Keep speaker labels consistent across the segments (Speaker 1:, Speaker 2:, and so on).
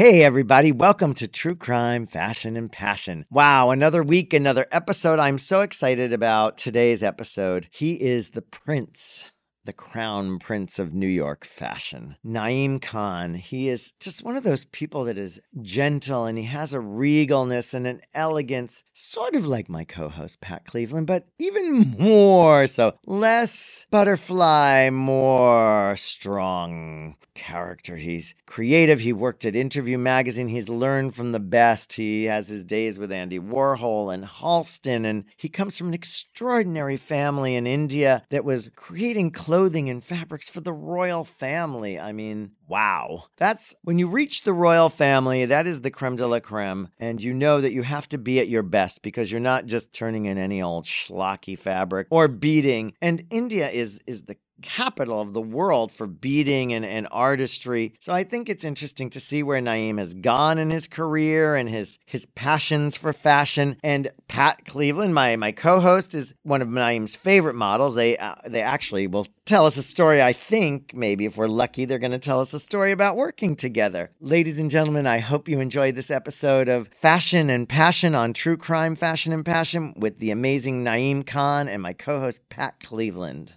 Speaker 1: Hey, everybody, welcome to True Crime, Fashion, and Passion. Wow, another week, another episode. I'm so excited about today's episode. He is the prince the crown prince of New York fashion. Naeem Khan, he is just one of those people that is gentle and he has a regalness and an elegance, sort of like my co host Pat Cleveland, but even more so. Less butterfly, more strong character. He's creative. He worked at Interview Magazine. He's learned from the best. He has his days with Andy Warhol and Halston, and he comes from an extraordinary family in India that was creating clothing and fabrics for the royal family. I mean, wow. That's when you reach the royal family, that is the creme de la creme. And you know that you have to be at your best because you're not just turning in any old schlocky fabric or beading. And India is is the capital of the world for beading and, and artistry. So I think it's interesting to see where Naeem has gone in his career and his his passions for fashion. And Pat Cleveland, my my co-host, is one of Naeem's favorite models. They uh, they actually will tell us a story. I think maybe if we're lucky, they're going to tell us a story about working together. Ladies and gentlemen, I hope you enjoyed this episode of Fashion and Passion on True Crime, Fashion and Passion with the amazing Naeem Khan and my co-host Pat Cleveland.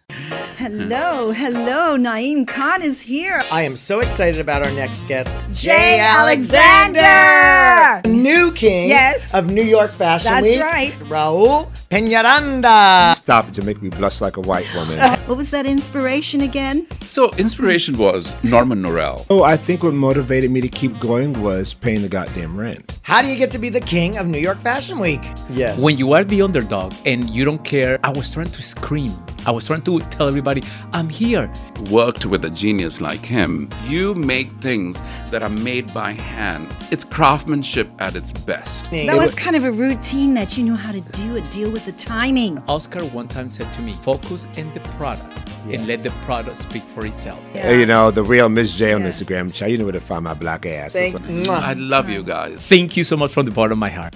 Speaker 2: Hello, hello. Naeem Khan is here.
Speaker 1: I am so excited about our next guest,
Speaker 2: Jay Alexander.
Speaker 1: new king
Speaker 2: Yes.
Speaker 1: of New York Fashion
Speaker 2: That's
Speaker 1: Week,
Speaker 2: right.
Speaker 1: Raul Peñaranda.
Speaker 3: Stop it to make me blush like a white woman.
Speaker 2: Uh, what was that inspiration again?
Speaker 4: So inspiration was Norman Norell.
Speaker 3: oh, I think what motivated me to keep going was paying the goddamn rent.
Speaker 1: How do you get to be the king of New York Fashion Week? Yeah.
Speaker 5: when you are the underdog and you don't care, I was trying to scream. I was trying to tell everybody, I'm here.
Speaker 4: Worked with a genius like him. You make things that are made by hand. It's craftsmanship at its best.
Speaker 2: That was kind of a routine that you know how to do it, deal with the timing.
Speaker 5: Oscar one time said to me, focus in the product and let the product speak for itself.
Speaker 3: Hey, you know, the real Miss J on
Speaker 2: Yeah.
Speaker 3: Instagram, child, you know where to find my black ass.
Speaker 1: Thank- Mwah.
Speaker 4: I love you guys.
Speaker 5: Thank you so much from the bottom of my heart.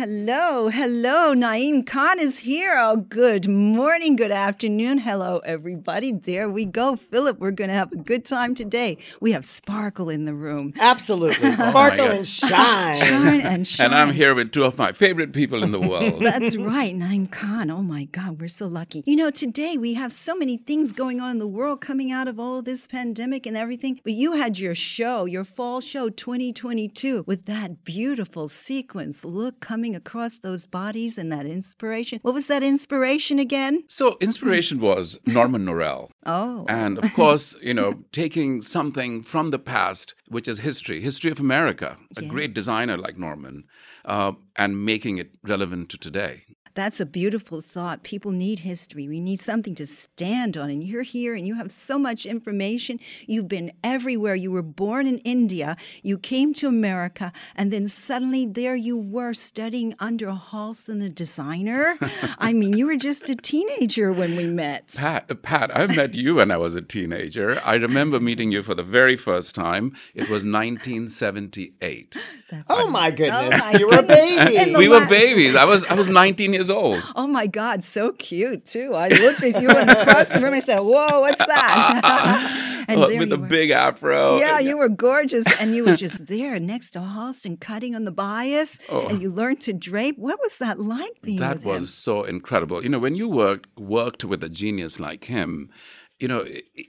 Speaker 2: Hello, hello. Naeem Khan is here. Oh, good morning, good afternoon. Hello, everybody. There we go. Philip, we're going to have a good time today. We have Sparkle in the room.
Speaker 1: Absolutely. Oh Sparkle
Speaker 4: God.
Speaker 1: and shine.
Speaker 2: Shine and shine.
Speaker 4: And I'm here with two of my favorite people in the world.
Speaker 2: That's right, Naeem Khan. Oh my God, we're so lucky. You know, today we have so many things going on in the world coming out of all this pandemic and everything. But you had your show, your fall show 2022, with that beautiful sequence look coming across those bodies and that inspiration. What was that inspiration again?
Speaker 4: So inspiration was Norman Norell.
Speaker 2: Oh,
Speaker 4: And of course, you know, taking something from the past, which is history, history of America, a
Speaker 2: Yeah.
Speaker 4: great designer like Norman, uh, and making it relevant to today.
Speaker 2: That's a beautiful thought. People need history. We need something to stand on. And you're here and you have so much information. You've been everywhere. You were born in India. You came to America. And then suddenly there you were studying under Halston, the designer. I mean, you were just a teenager when we met.
Speaker 4: Pat, Pat, I met you when I was a teenager. I remember meeting you for the very first time. It was 1978.
Speaker 2: That's
Speaker 1: Oh
Speaker 2: right.
Speaker 1: my goodness.
Speaker 2: Oh my
Speaker 1: you were a baby.
Speaker 2: In the
Speaker 4: We were babies. I was I was 19 years old.
Speaker 2: Oh my God, so cute too. I looked at you across the room and I said, Whoa, what's that? and there
Speaker 4: with
Speaker 2: you were.
Speaker 4: big afro.
Speaker 2: Yeah,
Speaker 4: And-
Speaker 2: you were gorgeous, and you were just there next to Halston, cutting on the bias, oh. and you learned to drape. What was that like being
Speaker 4: Oh. That was
Speaker 2: him?
Speaker 4: so incredible. You know, when you worked worked with a genius like him, you know,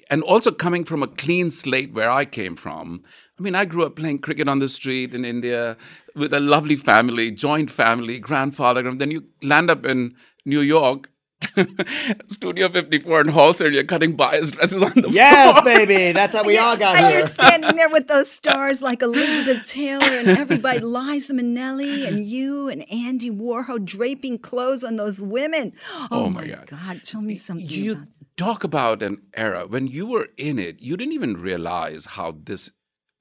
Speaker 4: and also coming from a clean slate where I came from. I mean, I grew up playing cricket on the street in India with a lovely family, joint family, grandfather, and then you land up in New York. Studio 54 in Halston, and you're cutting bias dresses on the floor.
Speaker 1: yes,
Speaker 4: floor.
Speaker 1: baby. That's how we all got
Speaker 2: and
Speaker 1: here.
Speaker 2: you're standing there with those stars like Elizabeth Taylor and everybody, Liza Minnelli and you and Andy Warhol draping clothes on those women. Oh,
Speaker 4: Oh,
Speaker 2: my
Speaker 4: my
Speaker 2: God.
Speaker 4: God.
Speaker 2: tell me something
Speaker 4: you
Speaker 2: about
Speaker 4: talk about an era when you were in it you didn't even realize how this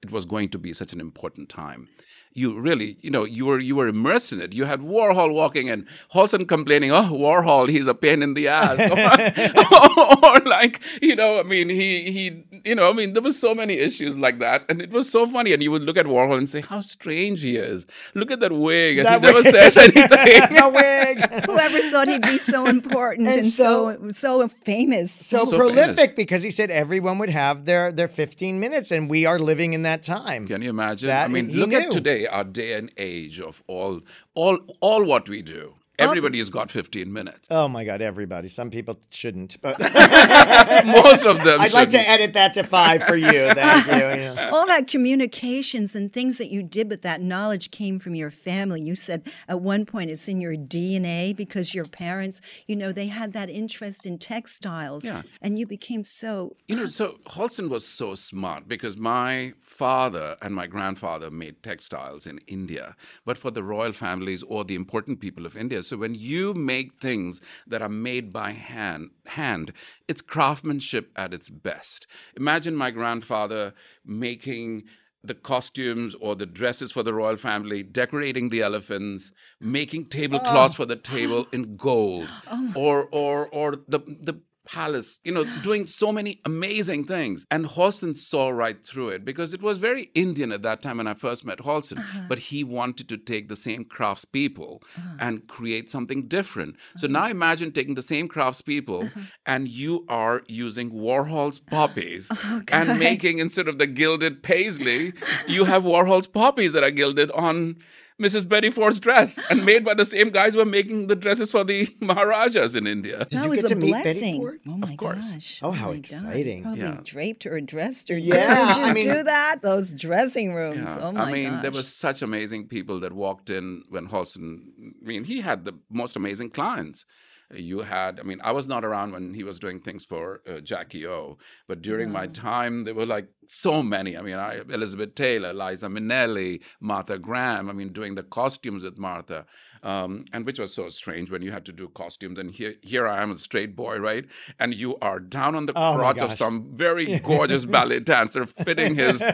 Speaker 4: it was going to be such an important time you really, you know, you were you were immersed in it. You had Warhol walking and Halston complaining, "Oh, Warhol, he's a pain in the ass," or, or like, you know, I mean, he he, you know, I mean, there was so many issues like that, and it was so funny. And you would look at Warhol and say, "How strange he is! Look at that wig, and
Speaker 1: That
Speaker 4: he never
Speaker 1: wig.
Speaker 4: says anything."
Speaker 1: a wig.
Speaker 2: Whoever thought he'd be so important
Speaker 1: And
Speaker 2: and, so, so famous?
Speaker 1: So,
Speaker 4: So
Speaker 1: prolific
Speaker 4: famous.
Speaker 1: because he said everyone would have their their 15 minutes, and we are living in that time.
Speaker 4: Can you imagine?
Speaker 1: That
Speaker 4: I mean, look
Speaker 1: knew.
Speaker 4: at today, our day and age of all, all, all what we do. Everybody has got 15 minutes.
Speaker 1: Oh my God, everybody. Some people shouldn't, but
Speaker 4: Most of them.
Speaker 1: I'd like to edit that to five for you. Thank you. Yeah.
Speaker 2: all that communications and things that you did with that knowledge came from your family. You said at one point it's in your DNA because your parents, you know, they had that interest in textiles.
Speaker 4: Yeah.
Speaker 2: And you became so
Speaker 4: You know, so Halston was so smart because my father and my grandfather made textiles in India, but for the royal families or the important people of India. So when you make things that are made by hand, hand, it's craftsmanship at its best. Imagine my grandfather making the costumes or the dresses for the royal family, decorating the elephants, making tablecloths oh. for the table in gold, oh or or or the the palace, you know, doing so many amazing things. And Halston saw right through it because it was very Indian at that time when I first met Halston. Uh-huh. But he wanted to take the same craftspeople uh-huh. and create something different. So uh-huh. now imagine taking the same craftspeople and you are using Warhol's poppies oh, and making instead of the gilded paisley, you have Warhol's poppies that are gilded on Mrs. Betty Ford's dress and made by the same guys who were making the dresses for the Maharajas in India.
Speaker 2: that
Speaker 1: you
Speaker 2: was
Speaker 1: get
Speaker 2: a
Speaker 1: to meet Betty
Speaker 2: blessing.
Speaker 1: Ford?
Speaker 2: Oh my
Speaker 4: course.
Speaker 2: gosh.
Speaker 1: Oh, how
Speaker 2: my God.
Speaker 1: exciting.
Speaker 2: Probably
Speaker 4: Yeah.
Speaker 2: draped her or dressed her.
Speaker 1: Yeah,
Speaker 2: Did you
Speaker 1: I mean-
Speaker 2: do that? Those dressing rooms.
Speaker 4: Yeah.
Speaker 2: Oh my gosh.
Speaker 4: I mean, there were such amazing people that walked in when Halston. I mean, he had the most amazing clients. You had, I mean, I was not around when he was doing things for uh, Jackie O, but during my time, there were like so many. I mean, I, Elizabeth Taylor, Liza Minnelli, Martha Graham. I mean, doing the costumes with Martha, um, and which was so strange when you had to do costumes. And here, here I am, a straight boy, right? And you are down on the
Speaker 1: Oh,
Speaker 4: crotch of some very gorgeous ballet dancer fitting his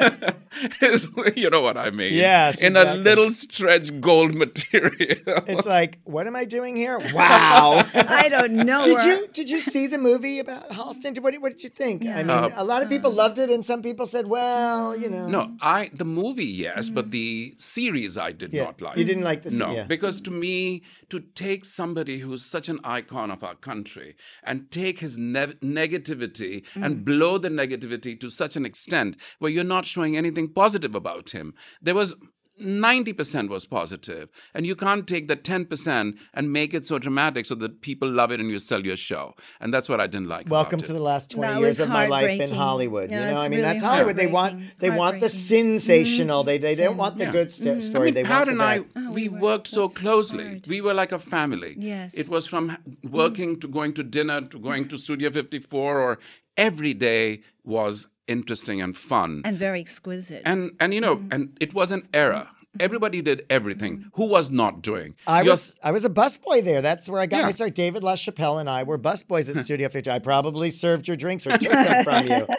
Speaker 4: his, you know what I mean?
Speaker 1: Yes,
Speaker 4: In
Speaker 1: exactly.
Speaker 4: a little stretch gold material.
Speaker 1: It's like, what am I doing here? Wow.
Speaker 2: I don't know.
Speaker 1: Did
Speaker 2: where-
Speaker 1: you did you see the movie about Halston? What, what did you think? I mean,
Speaker 4: Uh,
Speaker 1: a lot of people loved it, and some people said, "Well, you know."
Speaker 4: no, I the movie yes, but the series I did
Speaker 1: Yeah,
Speaker 4: not like.
Speaker 1: you didn't like the se-
Speaker 4: No,
Speaker 1: yeah.
Speaker 4: because to me, to take somebody who's such an icon of our country and take his ne- negativity
Speaker 1: Mm.
Speaker 4: and blow the negativity to such an extent where you're not showing anything positive about him. There was 90% was positive, and you can't take the 10% and make it so dramatic so that people love it and you sell your show. And that's what I didn't like.
Speaker 1: Welcome
Speaker 4: about
Speaker 1: to
Speaker 4: it.
Speaker 1: the last 20
Speaker 2: That
Speaker 1: years of my life in. Hollywood.
Speaker 2: Yeah,
Speaker 1: you know, I mean,
Speaker 2: really
Speaker 1: that's Hollywood. They want they want the
Speaker 2: Heartbreaking.
Speaker 1: sensational. They they don't want the
Speaker 4: Yeah.
Speaker 1: good sto-
Speaker 2: Mm-hmm.
Speaker 1: story.
Speaker 4: I mean,
Speaker 1: they
Speaker 4: Pat
Speaker 1: want the
Speaker 4: and I.
Speaker 2: Oh,
Speaker 4: we
Speaker 2: we
Speaker 4: worked
Speaker 2: worked
Speaker 4: so
Speaker 2: so
Speaker 4: closely.
Speaker 2: hard.
Speaker 4: We were like a family.
Speaker 2: Yes.
Speaker 4: It was from working to going to dinner to going to Studio 54, or every day was interesting and fun.
Speaker 2: and very exquisite.
Speaker 4: And and you know,
Speaker 2: Mm-hmm.
Speaker 4: and it was an era. Mm-hmm. Everybody did everything. Mm-hmm. Who was not doing?
Speaker 1: I
Speaker 4: Your-
Speaker 1: was I was a busboy there. That's where I got
Speaker 4: Yeah.
Speaker 1: my start. David LaChapelle and I were busboys at Studio 50. I probably served your drinks or took them from you.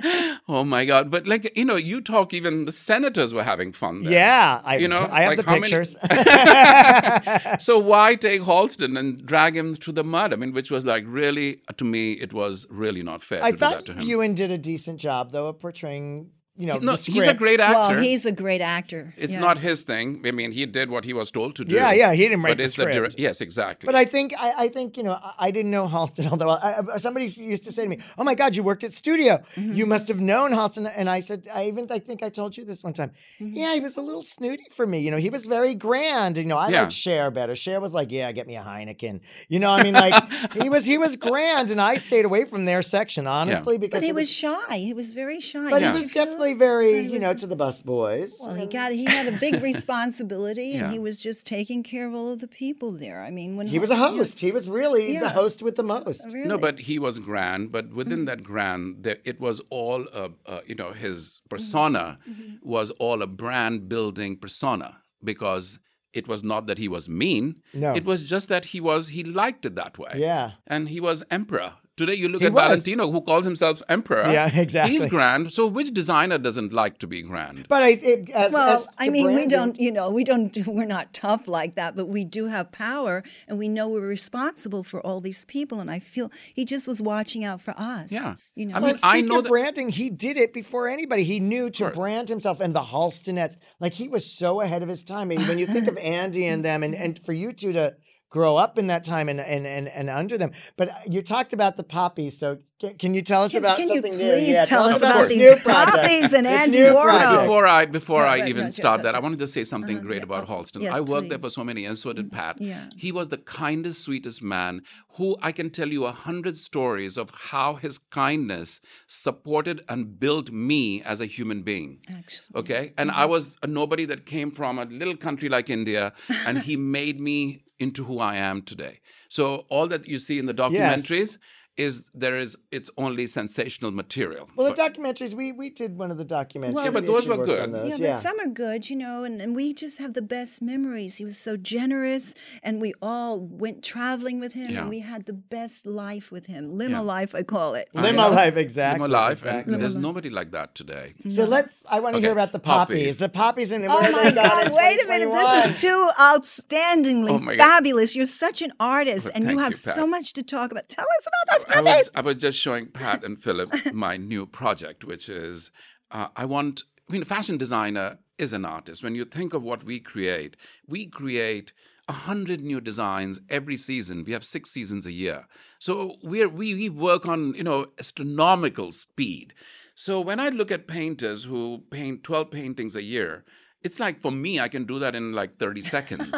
Speaker 4: Oh my God! But like you know, you talk. Even the senators were having fun. There.
Speaker 1: Yeah, I
Speaker 4: You know,
Speaker 1: I have
Speaker 4: like
Speaker 1: the
Speaker 4: how many-
Speaker 1: pictures.
Speaker 4: So why take Halston and drag him through the mud? I mean, which was like really, to me, it was really not fair
Speaker 1: I
Speaker 4: to do that
Speaker 1: thought
Speaker 4: to him.
Speaker 1: Ewan did a decent job though of portraying, you know,
Speaker 4: no,
Speaker 1: the
Speaker 4: he's a great actor.
Speaker 2: well, he's a great actor.
Speaker 4: It's
Speaker 2: yes.
Speaker 4: not his thing. I mean, he did what he was told to do.
Speaker 1: Yeah, yeah, he didn't write
Speaker 4: but
Speaker 1: the
Speaker 4: it's dir- yes, exactly.
Speaker 1: But I think I, I think you know I, I didn't know Halston although I, I- somebody used to say to me, "Oh my God, you worked at studio.
Speaker 2: Mm-hmm.
Speaker 1: You must have known Halston." And I said, I even I think I told you this one time.
Speaker 2: Mm-hmm.
Speaker 1: Yeah, he was a little snooty for me. You know, he was very grand. You know, I
Speaker 4: Yeah.
Speaker 1: liked Cher better. Cher was like, "Yeah, get me a Heineken." You know, I mean, like he was he was grand, and I stayed away from their section honestly because
Speaker 2: But he
Speaker 1: it
Speaker 2: was shy. He was very shy.
Speaker 1: But
Speaker 4: Yeah.
Speaker 1: he was definitely very,
Speaker 2: But
Speaker 1: you know, to the bus boys.
Speaker 2: Well, he got he had a big responsibility,
Speaker 4: Yeah.
Speaker 2: and he was just taking care of all of the people there. I mean, when
Speaker 1: He was a host. He was really the host with the most.
Speaker 2: Really?
Speaker 4: no, but he was grand. But within
Speaker 1: Mm-hmm.
Speaker 4: that grand, there, it was all, uh, uh, you know, his persona
Speaker 1: Mm-hmm.
Speaker 4: was all a brand building persona because it was not that he was mean.
Speaker 1: No.
Speaker 4: It was just that he was, he liked it that way.
Speaker 1: Yeah.
Speaker 4: And he was emperor. Today you look
Speaker 1: He
Speaker 4: at
Speaker 1: was.
Speaker 4: Valentino, who calls himself emperor.
Speaker 1: Yeah, exactly.
Speaker 4: He's grand. So which designer doesn't like to be grand?
Speaker 1: But I, it, as,
Speaker 2: Well,
Speaker 1: as
Speaker 2: I
Speaker 1: to
Speaker 2: mean, we don't, you know, we don't, we're not tough like that, but we do have power and we know we're responsible for all these people. And I feel he just was watching out for us.
Speaker 4: Yeah.
Speaker 2: You know,
Speaker 4: I
Speaker 1: Well,
Speaker 4: mean, I
Speaker 1: speaking
Speaker 4: know
Speaker 1: of
Speaker 4: that-
Speaker 1: branding, he did it before anybody. He knew to
Speaker 4: Right.
Speaker 1: brand himself and the Halstonettes. Like he was so ahead of his time. And when you think of Andy and them, and, and for you two to grow up in that time and and and, and under them. But uh, you talked about the poppies, so can, can you tell us
Speaker 2: Can,
Speaker 1: about
Speaker 2: can you
Speaker 1: something
Speaker 2: please
Speaker 1: new? Yeah,
Speaker 2: tell us
Speaker 4: Of
Speaker 2: about
Speaker 4: course.
Speaker 2: these
Speaker 1: new
Speaker 2: poppies and
Speaker 1: This
Speaker 2: Andy
Speaker 1: new
Speaker 2: Warhol?
Speaker 4: Before I before
Speaker 2: Yeah,
Speaker 4: I
Speaker 2: right,
Speaker 4: even
Speaker 2: right,
Speaker 4: start that. I wanted to say something
Speaker 2: Uh-huh,
Speaker 4: great
Speaker 2: yeah.
Speaker 4: about Halston.
Speaker 2: Yes,
Speaker 4: I worked there for so many years, so did Pat.
Speaker 2: Yeah.
Speaker 4: He was the kindest, sweetest man who I can tell you a hundred stories of how his kindness supported and built me as a human being.
Speaker 2: Actually.
Speaker 4: Okay. And
Speaker 2: Mm-hmm.
Speaker 4: I was a nobody that came from a little country like India, and he made me into who I am today. So all that you see in the documentaries is there is it's only sensational material.
Speaker 1: Well, the documentaries we we did one of the documentaries.
Speaker 2: Well, Yeah, but
Speaker 4: those were good.
Speaker 1: those,
Speaker 2: Yeah,
Speaker 1: Yeah,
Speaker 2: but some are good, you know, and, and we just have the best memories. He was so generous, and we all went traveling with him,
Speaker 4: Yeah.
Speaker 2: and we had the best life with him. Limo
Speaker 4: Yeah.
Speaker 2: life, I call it.
Speaker 4: I
Speaker 1: Limo
Speaker 4: know.
Speaker 1: life, exactly.
Speaker 4: Limo life,
Speaker 1: exactly.
Speaker 4: and there's nobody like that today.
Speaker 1: So let's. I want to hear about the poppies.
Speaker 4: poppies.
Speaker 1: The poppies and
Speaker 2: Oh
Speaker 1: where
Speaker 2: my God! Wait a minute. This is too outstandingly
Speaker 4: Oh
Speaker 2: fabulous. You're such an artist,
Speaker 4: Well,
Speaker 2: and you have
Speaker 4: you,
Speaker 2: so much to talk about. Tell us about those
Speaker 4: I was, I was just showing Pat and Philip my new project, which is uh, I want. I mean, a fashion designer is an artist. When you think of what we create, we create a hundred new designs every season. We have six seasons a year, so we're we, we work on you know astronomical speed. So when I look at painters who paint twelve paintings a year. It's like for me, I can do that in like 30 seconds.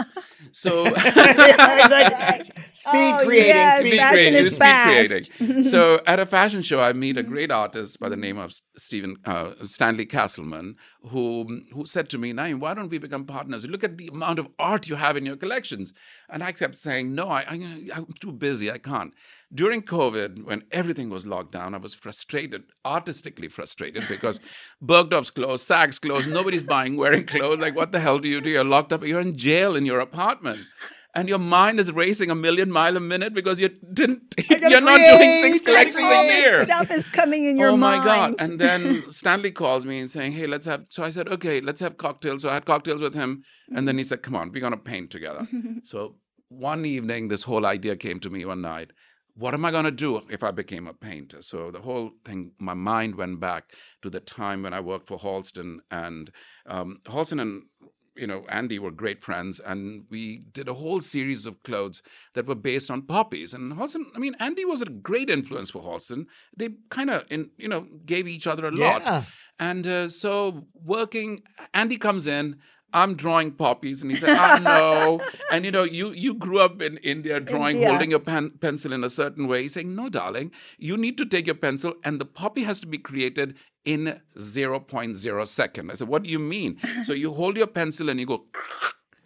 Speaker 4: So
Speaker 1: yeah, exactly. Speed
Speaker 2: Oh,
Speaker 1: creating.
Speaker 2: yes,
Speaker 1: speed creating.
Speaker 2: is
Speaker 4: speed creating. so at a fashion show, I meet a great artist by the name of Stephen uh, Stanley Casselman, who who said to me, "Naeem, why don't we become partners? Look at the amount of art you have in your collections." And I kept saying, "No, I, I'm too busy. I can't." During COVID, when everything was locked down, I was frustrated, artistically frustrated, because Bergdorf's closed, Saks closed, nobody's buying wearing clothes. Like, what the hell do you do? You're locked up. You're in jail in your apartment. And your mind is racing a million mile a minute because you didn't. You're not doing six collections a year.
Speaker 2: stuff is coming in your
Speaker 4: oh my
Speaker 2: mind.
Speaker 4: god! And then Stanley calls me and saying, "Hey, let's have." So I said, "Okay, let's have cocktails." So I had cocktails with him, and then he mm-hmm. said, "Come on, we're gonna paint together." so one evening, this whole idea came to me one night. What am I gonna do if I became a painter? So the whole thing, my mind went back to the time when I worked for Halston, and um, Halston and you know, Andy were great friends, and we did a whole series of clothes that were based on poppies. And Halston, I mean, Andy was a great influence for Halston. They kind of, in you know, gave each other a lot. And uh, so working, Andy comes in. I'm drawing poppies, and he said, "I know." and you know, you you grew up in India drawing,
Speaker 2: India.
Speaker 4: holding your pen, pencil in a certain way. He's saying, "No, darling, you need to take your pencil, and the poppy has to be created in 0.0 second." I said, "What do you mean?" so you hold your pencil and you go.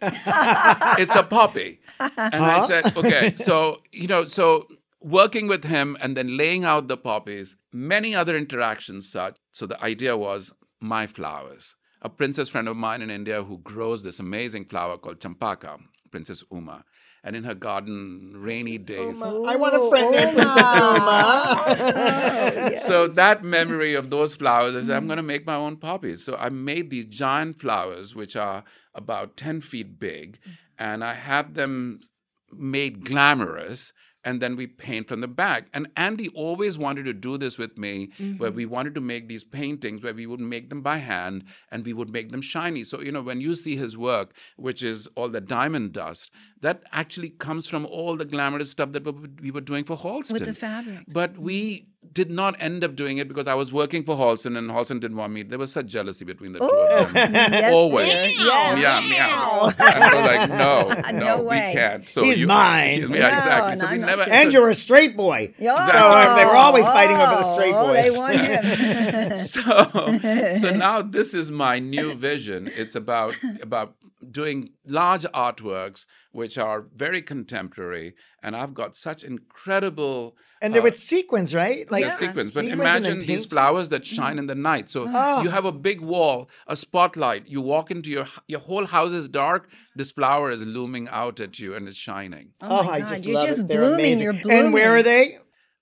Speaker 4: it's a poppy. And I said, okay, so, you know, so working with him and then laying out the poppies, many other interactions such. So the idea was my flowers. A princess friend of mine in India who grows this amazing flower called champaka, Princess Uma. And in her garden, rainy days.
Speaker 1: I want a friend named Princess Uma.
Speaker 4: Oh, so that memory of those flowers, I said, I'm mm. going to make my own poppies. So I made these giant flowers, which are about 10 feet big, mm. and I have them made glamorous. And then we paint from the back. And Andy always wanted to do this with me, where mm-hmm. we wanted to make these paintings where we would make them by hand and we would make them shiny. So, you know, when you see his work, which is all the diamond dust, that actually comes from all the glamorous stuff that we- we were doing for Halston.
Speaker 2: With the fabrics.
Speaker 4: But we mm-hmm. Did not end up doing it because I was working for Halston and Halston didn't want me. There was such jealousy between the two of them.
Speaker 2: Yes,
Speaker 4: Always.
Speaker 2: dear. Yes.
Speaker 4: Yeah, meow. And I was like, no, no,
Speaker 2: No
Speaker 4: we can't. So
Speaker 1: He's
Speaker 4: you,
Speaker 1: mine.
Speaker 4: Yeah,
Speaker 2: No,
Speaker 4: exactly. So
Speaker 2: and
Speaker 4: we never.
Speaker 1: and you're a straight boy.
Speaker 2: Yeah.
Speaker 1: So uh, they were always fighting over the straight
Speaker 2: Oh,
Speaker 1: boys.
Speaker 2: They want him.
Speaker 4: so so now this is my new vision it's about about doing large artworks which are very contemporary and i've got such incredible
Speaker 1: and they're
Speaker 4: uh,
Speaker 1: with sequins, right? Like
Speaker 4: the sequence. But
Speaker 1: sequins
Speaker 4: imagine these flowers that shine in the night. So
Speaker 1: Oh.
Speaker 4: you have a big wall, a spotlight. You walk into your your whole house is dark. This flower is looming out at you and it's shining.
Speaker 2: Oh, my
Speaker 1: I
Speaker 2: God,
Speaker 1: just
Speaker 2: you're
Speaker 1: love
Speaker 2: just
Speaker 1: it. They're
Speaker 2: blooming.
Speaker 1: amazing.
Speaker 2: You're blooming.
Speaker 1: And where are they?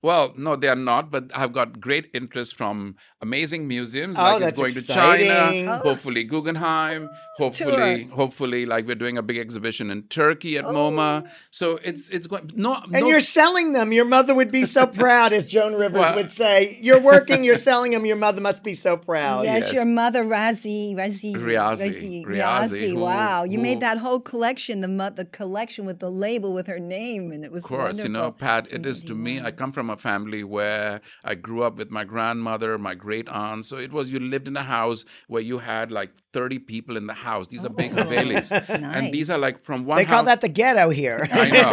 Speaker 4: Well, no, they are not, but I've got great interest from amazing museums
Speaker 1: Oh,
Speaker 4: like
Speaker 1: that's
Speaker 4: it's going
Speaker 1: exciting.
Speaker 4: to China,
Speaker 1: Oh.
Speaker 4: hopefully Guggenheim, hopefully hopefully like we're doing a big exhibition in Turkey at oh. MoMA. So it's it's going no
Speaker 1: And
Speaker 4: no,
Speaker 1: you're selling them. Your mother would be so proud, as Joan Rivers
Speaker 4: Well-
Speaker 1: would say. You're working, you're selling them. Your mother must be so proud.
Speaker 2: Yes,
Speaker 4: yes.
Speaker 2: your mother Razi, Razi,
Speaker 4: Riazi, Riazi,
Speaker 2: Riazi.
Speaker 4: who-
Speaker 2: wow, you made that whole collection, the the collection with the label with her name, and it was
Speaker 4: Of course, you know,
Speaker 2: wonderful.
Speaker 4: Pat, it is to me. I come from a family where I grew up with my grandmother, my great aunt. So it was you lived in a house where you had like 30 people in the house. These are big Havelis. And these are like from one
Speaker 1: They call that the ghetto here.
Speaker 4: I know.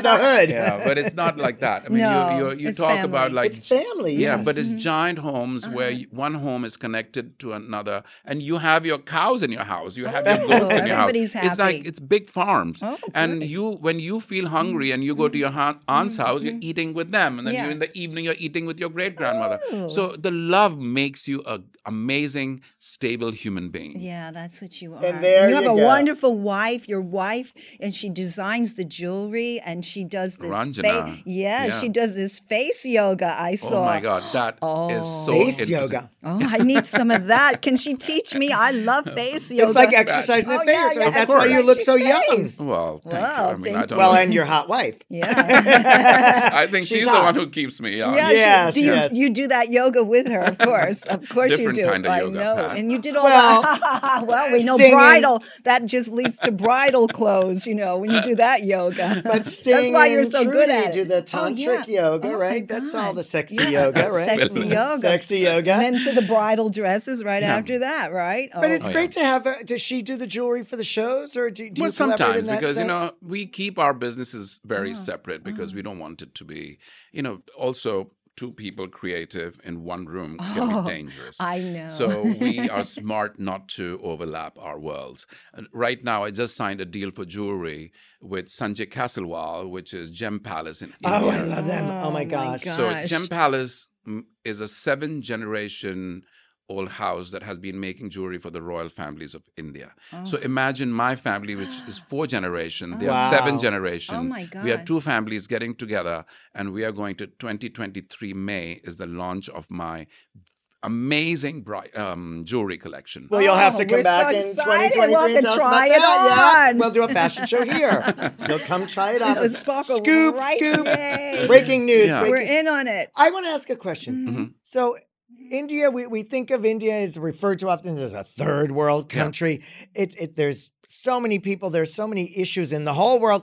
Speaker 1: the hood.
Speaker 4: yeah, but it's not like that. I mean,
Speaker 2: No,
Speaker 4: you, you, you
Speaker 2: it's
Speaker 4: talk about like
Speaker 1: It's family.
Speaker 4: yeah,
Speaker 1: yes.
Speaker 4: but it's giant homes where
Speaker 2: Uh-huh.
Speaker 4: you- one home is connected to another, and you have your cows in your house, you have your goats in your house.
Speaker 2: everybody's
Speaker 4: It's like it's big farms,
Speaker 2: Oh,
Speaker 4: and you when you feel hungry and you go to your ha- aunt's house, you're eating with them, and then
Speaker 2: Mm-hmm. Yeah.
Speaker 4: You in the evening you're eating with your great grandmother.
Speaker 2: Oh.
Speaker 4: So the love makes you a amazing, stable human being.
Speaker 2: Yeah, that's what you are.
Speaker 1: And there
Speaker 2: you have
Speaker 1: you
Speaker 2: a wonderful wife, your wife, and she designs the jewelry and she does this
Speaker 4: Ranjana.
Speaker 2: face. Yeah,
Speaker 4: Yeah.
Speaker 2: she does this face yoga. I oh saw.
Speaker 4: Oh my God, that is
Speaker 2: Oh.
Speaker 4: so
Speaker 1: Face yoga.
Speaker 2: Oh, I need some of that. Can she teach me? I love face yoga.
Speaker 1: It's like exercising oh, the
Speaker 2: Oh, yeah,
Speaker 1: fingers. right?
Speaker 2: yeah,
Speaker 1: That's why you look so young.
Speaker 4: Well, thank
Speaker 2: Wow,
Speaker 4: you. I mean, I don't
Speaker 1: Well,
Speaker 4: know.
Speaker 1: and your hot wife.
Speaker 2: Yeah.
Speaker 4: I think
Speaker 1: She's
Speaker 4: she's, the one who keeps me young.
Speaker 2: Yeah,
Speaker 1: Yes,
Speaker 2: do you,
Speaker 1: yes.
Speaker 2: you do that yoga with her, of course. Of course
Speaker 4: Different
Speaker 2: you do.
Speaker 4: kind of
Speaker 2: I
Speaker 4: yoga,
Speaker 2: know.
Speaker 4: Pat.
Speaker 2: And you did all
Speaker 1: Well,
Speaker 2: that. well, we know
Speaker 1: Sting
Speaker 2: bridal. That just leads to bridal clothes, you know, when you do that yoga.
Speaker 1: But
Speaker 2: That's why you're
Speaker 1: and
Speaker 2: so good at it.
Speaker 1: do the
Speaker 2: Oh,
Speaker 1: tantric
Speaker 2: yeah.
Speaker 1: yoga,
Speaker 2: Oh,
Speaker 1: right? That's all the sexy
Speaker 2: Yeah,
Speaker 1: yoga, right?
Speaker 2: Sexy yoga.
Speaker 1: Sexy yoga.
Speaker 2: And then to the bridal dresses right
Speaker 4: Yeah.
Speaker 2: after that, right?
Speaker 1: but
Speaker 2: Oh,
Speaker 1: it's
Speaker 4: Oh,
Speaker 1: great to have her. Does she do the jewelry for the shows, or do, do
Speaker 4: well,
Speaker 1: you collaborate
Speaker 4: sometimes
Speaker 1: in that
Speaker 4: because you know we keep our businesses very
Speaker 2: Uh-huh.
Speaker 4: separate because we don't want it to be, you know, also two people creative in one room can
Speaker 2: Oh,
Speaker 4: be dangerous.
Speaker 2: I know.
Speaker 4: So we are smart not to overlap our worlds. And right now, I just signed a deal for jewelry with Sanjay Kasliwal, which is Gem Palace in India.
Speaker 1: Oh, I love them. Oh, my gosh.
Speaker 4: So
Speaker 2: gosh.
Speaker 4: Gem Palace mm, is a seven generation old house that has been making jewelry for the royal families of India. So imagine my family, which is four generation. They are
Speaker 1: Wow.
Speaker 4: seven generation.
Speaker 2: Oh my
Speaker 4: We are
Speaker 2: God.
Speaker 4: two families getting together, and we are going to 2023 May is the launch of my amazing bri- um, jewelry collection.
Speaker 1: Well, you'll have to
Speaker 2: Oh,
Speaker 1: come
Speaker 2: we're
Speaker 1: back
Speaker 2: so
Speaker 1: in
Speaker 2: excited.
Speaker 1: 2023
Speaker 2: We'll
Speaker 1: and
Speaker 2: have to
Speaker 1: tell us about
Speaker 2: try it
Speaker 1: that. Yeah,
Speaker 2: on.
Speaker 1: we'll do a fashion show here. You'll come try it on.
Speaker 2: Sparkle
Speaker 1: scoop,
Speaker 2: right-
Speaker 1: scoop.
Speaker 2: Yay.
Speaker 1: Breaking news.
Speaker 4: Yeah.
Speaker 1: breaking-
Speaker 2: We're in on it.
Speaker 1: I want to ask a question.
Speaker 2: Mm-hmm.
Speaker 4: Mhm.
Speaker 1: So, India, we, we think of India as referred to often as a third world
Speaker 4: Yeah.
Speaker 1: country. It, it there's so many people, there's so many issues in the whole world.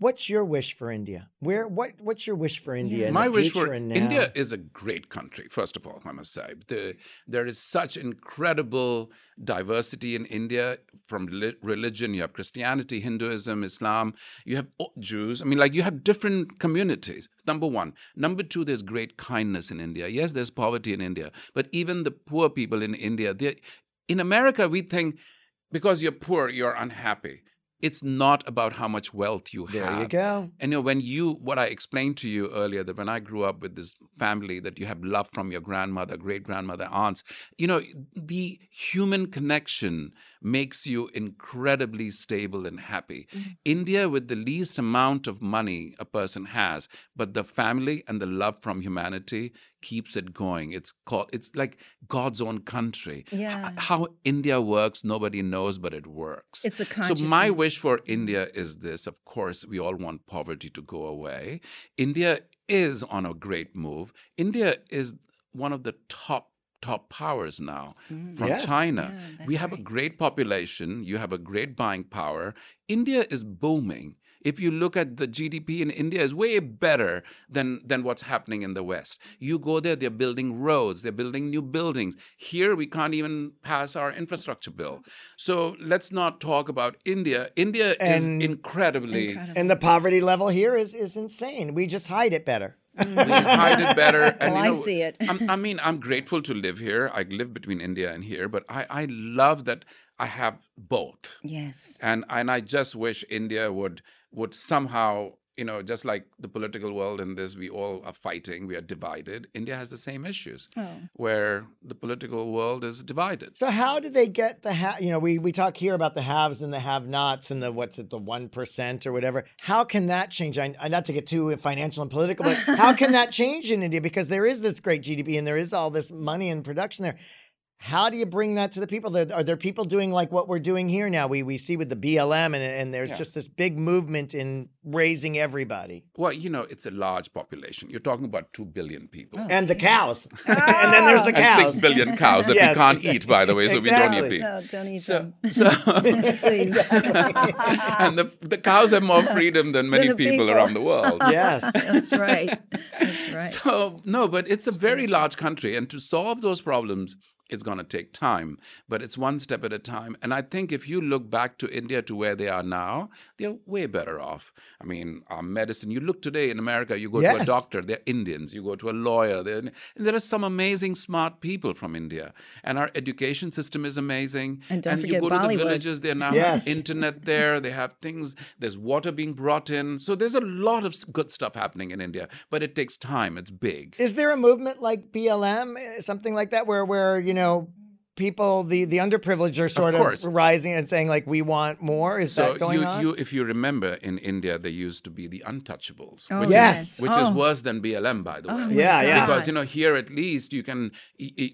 Speaker 1: What's your wish for India? Where what what's your wish for India?
Speaker 2: Yeah.
Speaker 1: in
Speaker 4: My wish for? India is a great country. First of all, I must say the, there is such incredible diversity in India from li- religion. You have Christianity, Hinduism, Islam. You have Jews. I mean, like you have different communities. Number one. Number two. There's great kindness in India. Yes, there's poverty in India, but even the poor people in India, in America we think because you're poor, you're unhappy. It's not about how much wealth you
Speaker 1: There
Speaker 4: have.
Speaker 1: you go.
Speaker 4: And you know, when you, what I explained to you earlier, that when I grew up with this family, that you have love from your grandmother, great grandmother, aunts, you know, the human connection makes you incredibly stable and happy. Mm-hmm. India, with the least amount of money a person has, but the family and the love from humanity keeps it going. It's called, it's like God's own country. H-
Speaker 2: Yeah.
Speaker 4: How India works, nobody knows, but it works.
Speaker 2: It's a
Speaker 4: So my wish for mm-hmm. India is this. Of course, we all want poverty to go away. India is on a great move. India is one of the top top powers now mm. from
Speaker 1: Yes.
Speaker 4: China.
Speaker 2: Yeah,
Speaker 4: we
Speaker 2: that's
Speaker 4: have a great population, you have a great buying power. India is booming. If you look at the GDP in India is way better than, than what's happening in the West. You go there, they're building roads, they're building new buildings. Here we can't even pass our infrastructure bill. So let's not talk about India. India
Speaker 1: And-
Speaker 4: is incredibly
Speaker 2: Incredible.
Speaker 1: And the poverty level here is is insane. We just hide it better.
Speaker 4: we hide it better. And
Speaker 2: Oh,
Speaker 4: you
Speaker 2: I see it.
Speaker 4: I'm, I mean, I'm grateful to live here. I live between India and here, but I, I love that I have both.
Speaker 2: Yes.
Speaker 4: And and I just wish India would would somehow you know, just like the political world in this, we all are fighting, we are divided. India has the same issues
Speaker 2: Oh.
Speaker 4: where the political world is divided.
Speaker 1: So how do they get the ha- you know we we talk here about the haves and the have-nots and the what's it the one percent or whatever. How can that change? I, I- not to get too financial and political, but how can that change in India because there is this great GDP and there is all this money and production there. How do you bring that to the people? There- Are there people doing like what we're doing here now? We we see with the BLM and and there's
Speaker 4: Yeah.
Speaker 1: just this big movement in raising everybody
Speaker 4: Well, you know, it's a large population. You're talking about 2 billion people.
Speaker 1: Oh, and the cows, and oh. then there's the
Speaker 4: And
Speaker 1: cows.
Speaker 4: 6 billion cows that
Speaker 1: Yes,
Speaker 4: we can't
Speaker 1: exactly.
Speaker 4: eat, by the way, so we don't
Speaker 1: Exactly.
Speaker 4: eat beef.
Speaker 2: No, don't eat
Speaker 4: So,
Speaker 2: them.
Speaker 4: so
Speaker 2: Please.
Speaker 4: and the, the cows have more freedom than many
Speaker 2: the
Speaker 4: people,
Speaker 2: people.
Speaker 4: around the world.
Speaker 1: Yes.
Speaker 2: That's right. That's right.
Speaker 4: So, no, but it's a very large country. And to solve those problems, it's going to take time, but it's one step at a time. And I think if you look back to India to where they are now, they're way better off. I mean, our medicine, you look today in America, you go to a doctor, they're Indians. You go to a lawyer, they're, and there are some amazing, smart people from India. And our education system is amazing.
Speaker 2: And don't
Speaker 4: you
Speaker 2: forget
Speaker 4: go to the villages, they now
Speaker 1: Yes.
Speaker 4: have internet there, they have things, there's water being brought in. So there's a lot of good stuff happening in India, but it takes time. It's big.
Speaker 1: Is there a movement like BLM, eh, something like that, where where you know people, the the underprivileged, are sort of,
Speaker 4: course.
Speaker 1: rising and saying like, we want more? Is
Speaker 4: So
Speaker 1: that going
Speaker 4: you,
Speaker 1: on?
Speaker 4: you, if you remember, in India they used to be the untouchables,
Speaker 2: Oh,
Speaker 4: which
Speaker 1: Yes.
Speaker 4: is which
Speaker 2: Oh.
Speaker 4: is worse than BLM, by the oh way.
Speaker 2: Oh, my
Speaker 1: Yeah, yeah.
Speaker 4: Because you know here at least you can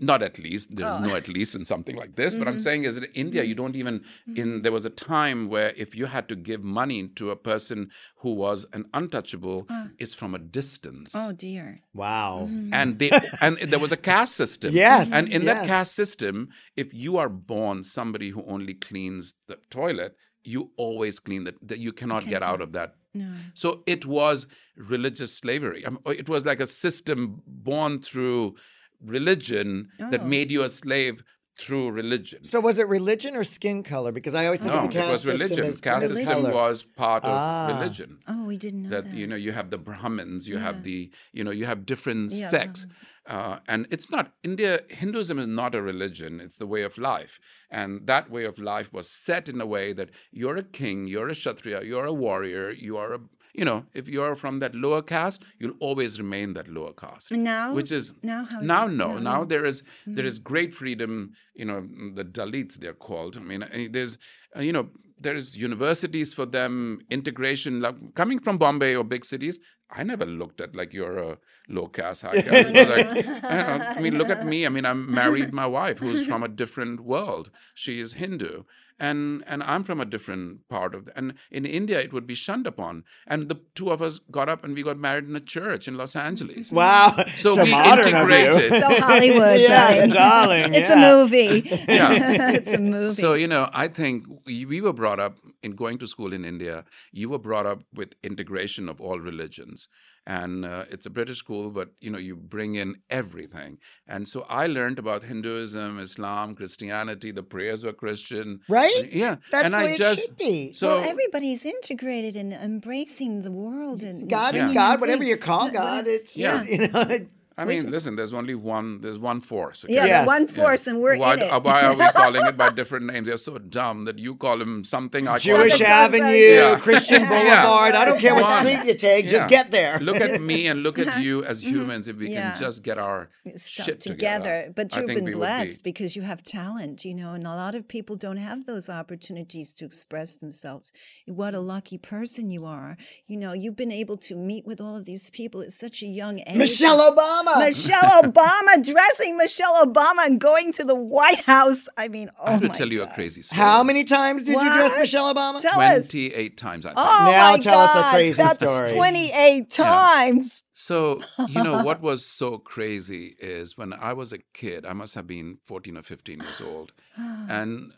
Speaker 4: not at least there is
Speaker 2: Oh.
Speaker 4: no at least in something like this. But I'm
Speaker 2: Mm-hmm.
Speaker 4: saying is that in India you mm-hmm. don't even in mm-hmm. there was a time where if you had to give money to a person who was an untouchable, it's from a distance.
Speaker 2: Oh dear.
Speaker 1: wow. Mm-hmm.
Speaker 4: and they and there was a caste system.
Speaker 1: Yes,
Speaker 4: And in that
Speaker 1: yes.
Speaker 4: caste system, if you are born somebody who only cleans the toilet, you always clean that. That you cannot get out of that.
Speaker 2: No.
Speaker 4: So it was religious slavery. Um, it was like a system born through religion that
Speaker 2: Oh.
Speaker 4: made you a slave through religion.
Speaker 1: So was it religion or skin color? Because I always think
Speaker 4: no,
Speaker 1: of the
Speaker 4: it
Speaker 1: caste
Speaker 4: was
Speaker 1: system
Speaker 4: religion.
Speaker 1: as,
Speaker 4: Caste
Speaker 1: as
Speaker 4: system
Speaker 1: color.
Speaker 4: was part of
Speaker 1: Ah.
Speaker 4: religion.
Speaker 2: Oh, we didn't know
Speaker 4: that
Speaker 2: that.
Speaker 4: you know you have the brahmins you
Speaker 2: Yeah.
Speaker 4: have the you know you have different
Speaker 2: Yeah,
Speaker 4: sects uh, and it's not india hinduism is not a religion it's the way of life and that way of life was set in a way that you're a king you're a kshatriya you're a warrior you are a you know if you're from that lower caste you'll always remain that lower caste
Speaker 2: now,
Speaker 4: which is
Speaker 2: now is
Speaker 4: now
Speaker 2: it?
Speaker 4: no now there is there
Speaker 2: Mm.
Speaker 4: is great freedom you know the dalits they're called i mean eh, there's uh, you know there's universities for them integration like, coming from bombay or big cities i never looked at like you're a uh, low caste high caste like, I, know, uh, I mean look at me i mean i married my wife who's from a different world she is hindu and and I'm from a different part of the, and in India it would be shunned upon and the two of us got up and we got married in a church in Los Angeles
Speaker 1: Wow.
Speaker 4: So we
Speaker 1: modern of you.
Speaker 4: integrated.
Speaker 2: So Hollywood,
Speaker 1: yeah,
Speaker 2: darling.
Speaker 1: darling.
Speaker 2: It's
Speaker 1: yeah.
Speaker 2: a movie.
Speaker 4: Yeah.
Speaker 2: it's a movie.
Speaker 4: So, you know, I think we, we were brought up in going to school in India. You were brought up with integration of all religions. And uh, it's a British school, but, you know, you bring in everything. And so I learned about Hinduism, Islam, Christianity. The prayers were Christian.
Speaker 1: Right?
Speaker 4: Yeah.
Speaker 1: That's
Speaker 4: and
Speaker 1: the
Speaker 4: I
Speaker 1: way
Speaker 4: just,
Speaker 1: it should be.
Speaker 4: So,
Speaker 2: well, everybody's integrated and embracing the world and
Speaker 1: God
Speaker 4: Yeah.
Speaker 1: is God, whatever you call
Speaker 2: Yeah,
Speaker 1: God. It's
Speaker 4: Yeah.
Speaker 1: you know. it-
Speaker 4: I mean, listen, there's only one, there's one force. okay?
Speaker 2: Yeah,
Speaker 1: Yes.
Speaker 2: the one
Speaker 4: Yeah.
Speaker 2: force, and we're
Speaker 4: why,
Speaker 2: in it.
Speaker 4: uh, why are we calling it by different names? They're so dumb that you call them something. I
Speaker 1: Jewish
Speaker 2: the
Speaker 4: them-
Speaker 1: Avenue,
Speaker 4: Yeah.
Speaker 1: Christian
Speaker 2: Yeah.
Speaker 1: Boulevard. I don't care what
Speaker 4: One.
Speaker 1: street you take, just get there.
Speaker 4: Look at me and look at you as humans. If we
Speaker 2: Mm-hmm. Yeah.
Speaker 4: can just get our
Speaker 2: stuff
Speaker 4: shit
Speaker 2: together. But you've been blessed
Speaker 4: be.
Speaker 2: because you have talent, you know, and a lot of people don't have those opportunities to express themselves. What a lucky person you are. You know, you've been able to meet with all of these people at such a young age.
Speaker 1: Michelle Obama.
Speaker 2: Michelle Obama dressing Michelle Obama and going to the White House. I mean, oh
Speaker 4: I have oh to
Speaker 2: my
Speaker 4: tell you a crazy story.
Speaker 1: How many times did you dress Michelle Obama?
Speaker 2: Tell us.
Speaker 4: 28 times, I think.
Speaker 2: Oh
Speaker 1: Now
Speaker 2: my
Speaker 1: tell us a
Speaker 2: God,
Speaker 1: crazy
Speaker 2: that's
Speaker 1: story.
Speaker 2: 28 times.
Speaker 4: So, you know, what was so crazy is when I was a kid, I must have been 14 or 15 years old, and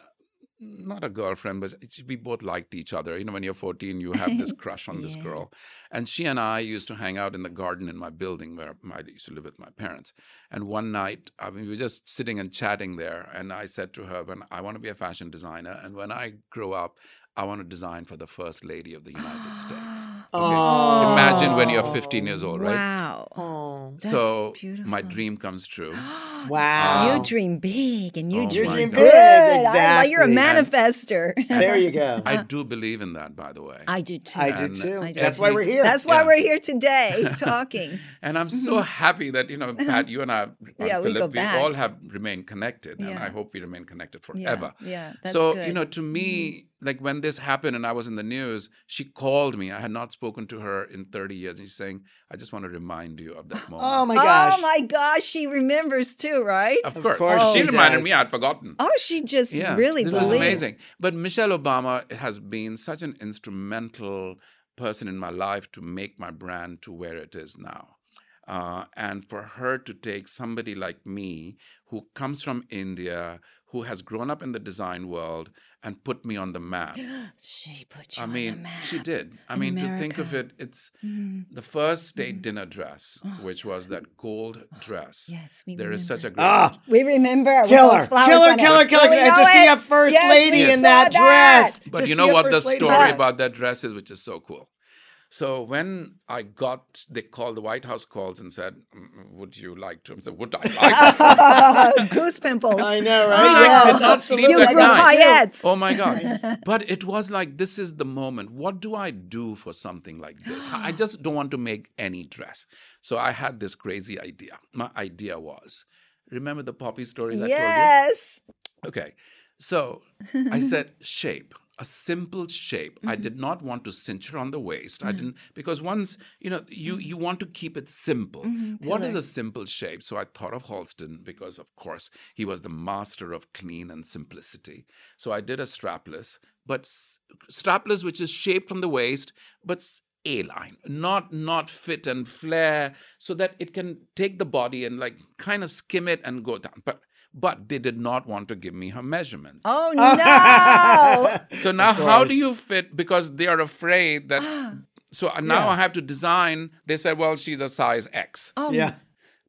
Speaker 4: not a girlfriend, but we both liked each other. You know, when you're 14, you have this crush on this girl. And she and I used to hang out in the garden in my building where I used to live with my parents. And one night, I mean, we were just sitting and chatting there. And I said to her, when I want to be a fashion designer, and when I grow up, I want to design for the first lady of the United States.
Speaker 1: Oh.
Speaker 4: Imagine when you're 15 years old, right?
Speaker 2: Wow.
Speaker 1: Oh.
Speaker 2: That's
Speaker 4: so my dream comes true.
Speaker 1: Wow.
Speaker 2: You dream big and you
Speaker 4: Oh
Speaker 2: dream
Speaker 4: my
Speaker 1: dream
Speaker 4: God.
Speaker 2: good.
Speaker 1: big,
Speaker 2: I you're a
Speaker 1: exactly.
Speaker 2: manifester.
Speaker 1: there you go.
Speaker 4: I do believe in that, by the way.
Speaker 2: I do too.
Speaker 1: I do too.
Speaker 2: I do
Speaker 1: That's why we're here.
Speaker 2: That's why
Speaker 4: Yeah.
Speaker 2: we're here today talking.
Speaker 4: And I'm so happy that, you know, Pat, you and I, on
Speaker 2: Mm-hmm. Yeah, we
Speaker 4: Philip,
Speaker 2: go
Speaker 4: we,
Speaker 2: back.
Speaker 4: all have remained connected. And I hope we remain connected forever.
Speaker 2: yeah, that's
Speaker 4: so,
Speaker 2: good. Mm-hmm.
Speaker 4: you know, to me, like when this happened and I was in the news, she called me. I had not spoken to her in 30 years. And she's saying, I just want to remind you of that moment.
Speaker 1: oh my gosh.
Speaker 2: Oh my gosh, she remembers too, right?
Speaker 4: Of,
Speaker 1: Of
Speaker 4: course.
Speaker 1: course
Speaker 4: she
Speaker 1: she
Speaker 4: reminded
Speaker 1: does.
Speaker 4: me I'd forgotten.
Speaker 2: Oh, she just
Speaker 4: yeah,
Speaker 2: really
Speaker 4: it was amazing. But Michelle Obama has been such an instrumental person in my life to make my brand to where it is now. Uh, and for her to take somebody like me, who comes from India, who has grown up in the design world, and put me on the map.
Speaker 2: She put you
Speaker 4: I
Speaker 2: on
Speaker 4: mean,
Speaker 2: the map.
Speaker 4: she did. I
Speaker 2: in
Speaker 4: mean, to think of it, it's
Speaker 2: Mhm.
Speaker 4: the first state dinner dress, which was that gold dress.
Speaker 2: Yes, we
Speaker 4: There is such a great
Speaker 1: Ah,
Speaker 2: We remember. with
Speaker 1: Killer,
Speaker 2: those
Speaker 1: killer, killer, killer.
Speaker 2: We
Speaker 1: to see
Speaker 2: it.
Speaker 1: a first
Speaker 2: Yes,
Speaker 1: lady
Speaker 2: we
Speaker 1: in
Speaker 2: saw
Speaker 1: that dress.
Speaker 4: But
Speaker 1: To
Speaker 4: you know what the
Speaker 1: first lady
Speaker 4: story
Speaker 1: that.
Speaker 4: about that dress is, which is so cool. So when I got, they called the White House calls and said, "Mm, "Would you like to?" I said, "Would I like?"
Speaker 2: Goose pimples.
Speaker 1: I know,
Speaker 4: I
Speaker 1: right?
Speaker 2: Yeah.
Speaker 4: did not sleep
Speaker 2: You
Speaker 4: that
Speaker 2: grew
Speaker 4: night. Oh my god! But it was like this is the moment. What do I do for something like this? I just don't want to make any dress. So I had this crazy idea. My idea was, remember the poppy stories I told you?
Speaker 2: Yes.
Speaker 4: Okay. So I said shape, a simple shape. I
Speaker 2: Mm-hmm.
Speaker 4: did not want to cinch her on the waist. I didn't because once, you know, you you want to keep it simple.
Speaker 2: Mm-hmm.
Speaker 4: What is a simple shape? So I thought of Halston because of course he was the master of clean and simplicity. So I did a strapless, but strapless which is shaped from the waist but s- a-line, not not fit and flare, so that it can take the body and like kind of skim it and go down. But but they did not want to give me her measurements.
Speaker 2: Oh no.
Speaker 4: So now, how do you fit? Because they are afraid that.
Speaker 2: Ah.
Speaker 4: So now
Speaker 1: Yeah.
Speaker 4: I have to design. They said, "Well, she's a size X,"
Speaker 2: oh
Speaker 1: Yeah.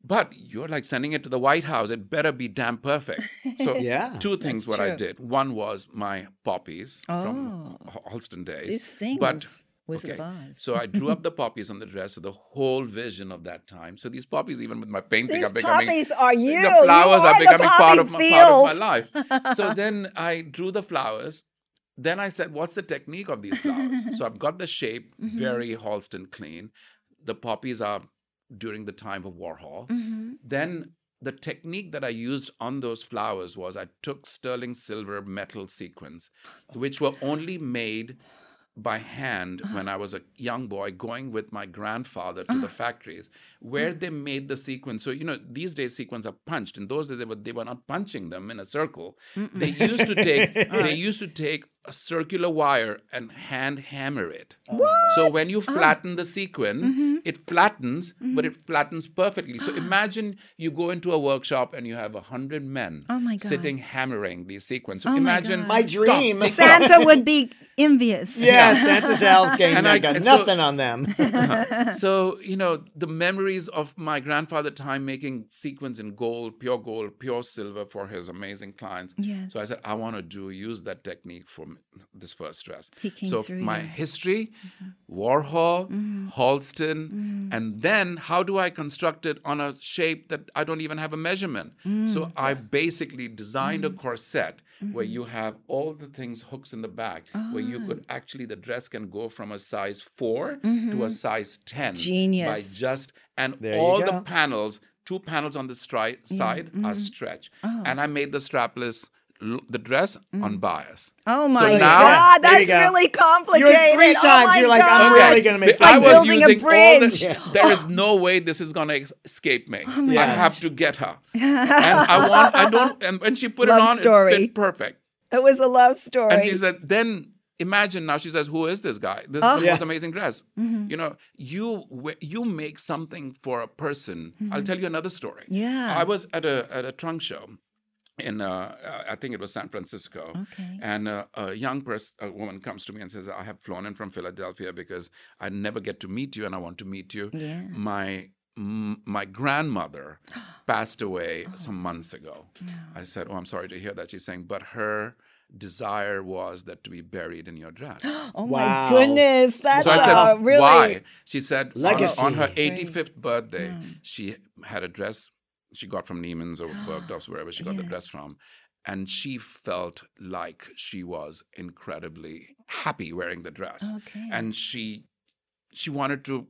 Speaker 4: but you're like sending it to the White House. It better be damn perfect. So
Speaker 1: Yeah.
Speaker 4: two things.
Speaker 2: That's
Speaker 4: what I did. One was my poppies from
Speaker 2: Oh.
Speaker 4: H- Halston days.
Speaker 2: These things.
Speaker 4: But
Speaker 2: Wizard
Speaker 4: okay,
Speaker 2: of Oz.
Speaker 4: so I drew up the poppies on the dress, so the whole vision of that time. So these poppies, even with my painting,
Speaker 2: These
Speaker 4: are becoming
Speaker 2: poppies are you.
Speaker 4: the flowers
Speaker 2: you
Speaker 4: are,
Speaker 2: are
Speaker 4: becoming part of my part of my life. so then I drew the flowers. Then I said, "What's the technique of these flowers?" so I've got the shape
Speaker 2: Mm-hmm.
Speaker 4: very Halston clean. The poppies are during the time of Warhol.
Speaker 2: Mhm.
Speaker 4: Then the technique that I used on those flowers was I took sterling silver metal sequins, which were only made by hand
Speaker 2: Uh-huh.
Speaker 4: when I was a young boy going with my grandfather to the factories where
Speaker 2: Mm.
Speaker 4: they made the sequins. So, you know, these days sequins are punched. In those days, they were, they were not punching them in a circle. They used to take they used to take a circular wire and hand hammer it. So when you
Speaker 2: Ah.
Speaker 4: flatten the sequin,
Speaker 2: Mm-hmm.
Speaker 4: it flattens, but it flattens perfectly. So imagine you go into a workshop and you have a hundred men
Speaker 2: Oh my God.
Speaker 4: sitting hammering these sequins. So
Speaker 2: Oh my
Speaker 4: imagine
Speaker 2: God.
Speaker 1: My dream.
Speaker 4: tick,
Speaker 2: Santa would be envious.
Speaker 1: Yeah, Santa's elves game.
Speaker 4: And
Speaker 1: I
Speaker 4: I-
Speaker 1: got
Speaker 4: and so-
Speaker 1: nothing on them.
Speaker 4: so you know the memories of my grandfather time making sequins in gold pure gold pure silver for his amazing clients
Speaker 2: Yes.
Speaker 4: so i said i want to do use that technique for m- this first dress
Speaker 2: He came
Speaker 4: so
Speaker 2: through
Speaker 4: my
Speaker 2: you.
Speaker 4: history mm-hmm. warhol mm-hmm. halston mm. and then how do i construct it on a shape that i don't even have a measurement? Mm. So i basically designed a mm. corset where mm-hmm. you have all the things hooks in the back where you could ah. actually the dress can go from a size 4 to a size 10
Speaker 2: Genius.
Speaker 4: by just and
Speaker 1: There
Speaker 4: all the panels two panels on the stri- side are stretch oh. and i made the strapless l- the dress on bias
Speaker 2: Oh my
Speaker 4: now-
Speaker 2: God, that's
Speaker 1: go.
Speaker 2: really complicated.
Speaker 1: You're three
Speaker 2: Oh
Speaker 1: times.
Speaker 2: my
Speaker 1: you're like, I'm
Speaker 2: God.
Speaker 1: really gonna make
Speaker 2: It's
Speaker 1: something.
Speaker 2: like building a
Speaker 4: all the-
Speaker 2: bridge.
Speaker 4: there is no way this is gonna escape me. I
Speaker 1: gosh.
Speaker 4: have to get her, and I want. I don't. And when she put
Speaker 2: Love
Speaker 4: it on,
Speaker 2: story.
Speaker 4: it fit perfect.
Speaker 2: It was a love story.
Speaker 4: And she said, then imagine now. She says, "Who is this guy? This is
Speaker 2: Oh.
Speaker 4: the
Speaker 1: Yeah.
Speaker 4: most amazing dress."
Speaker 2: Mm-hmm.
Speaker 4: You know, you you make something for a person. I'll tell you another story.
Speaker 2: Mm-hmm. Yeah.
Speaker 4: I was at a at a trunk show in uh, uh, I think it was San Francisco.
Speaker 2: Okay.
Speaker 4: And uh, a young person, a woman comes to me and says, "I have flown in from Philadelphia because I never get to meet you, and I want to meet you."
Speaker 2: Yeah.
Speaker 4: My m- my grandmother passed away
Speaker 2: Oh.
Speaker 4: some months ago. I said, "Oh, I'm sorry to hear that." She's saying, "But her." desire was that to be buried in your dress
Speaker 2: oh
Speaker 1: Wow.
Speaker 2: my goodness, that's
Speaker 4: so I said,
Speaker 2: uh, really
Speaker 4: why? She said, on, on her 85th birthday, she had a dress she got from Neiman's or Bergdorf's, wherever she got the dress from. And she felt like she was incredibly happy wearing the dress.
Speaker 2: Okay.
Speaker 4: And she she wanted to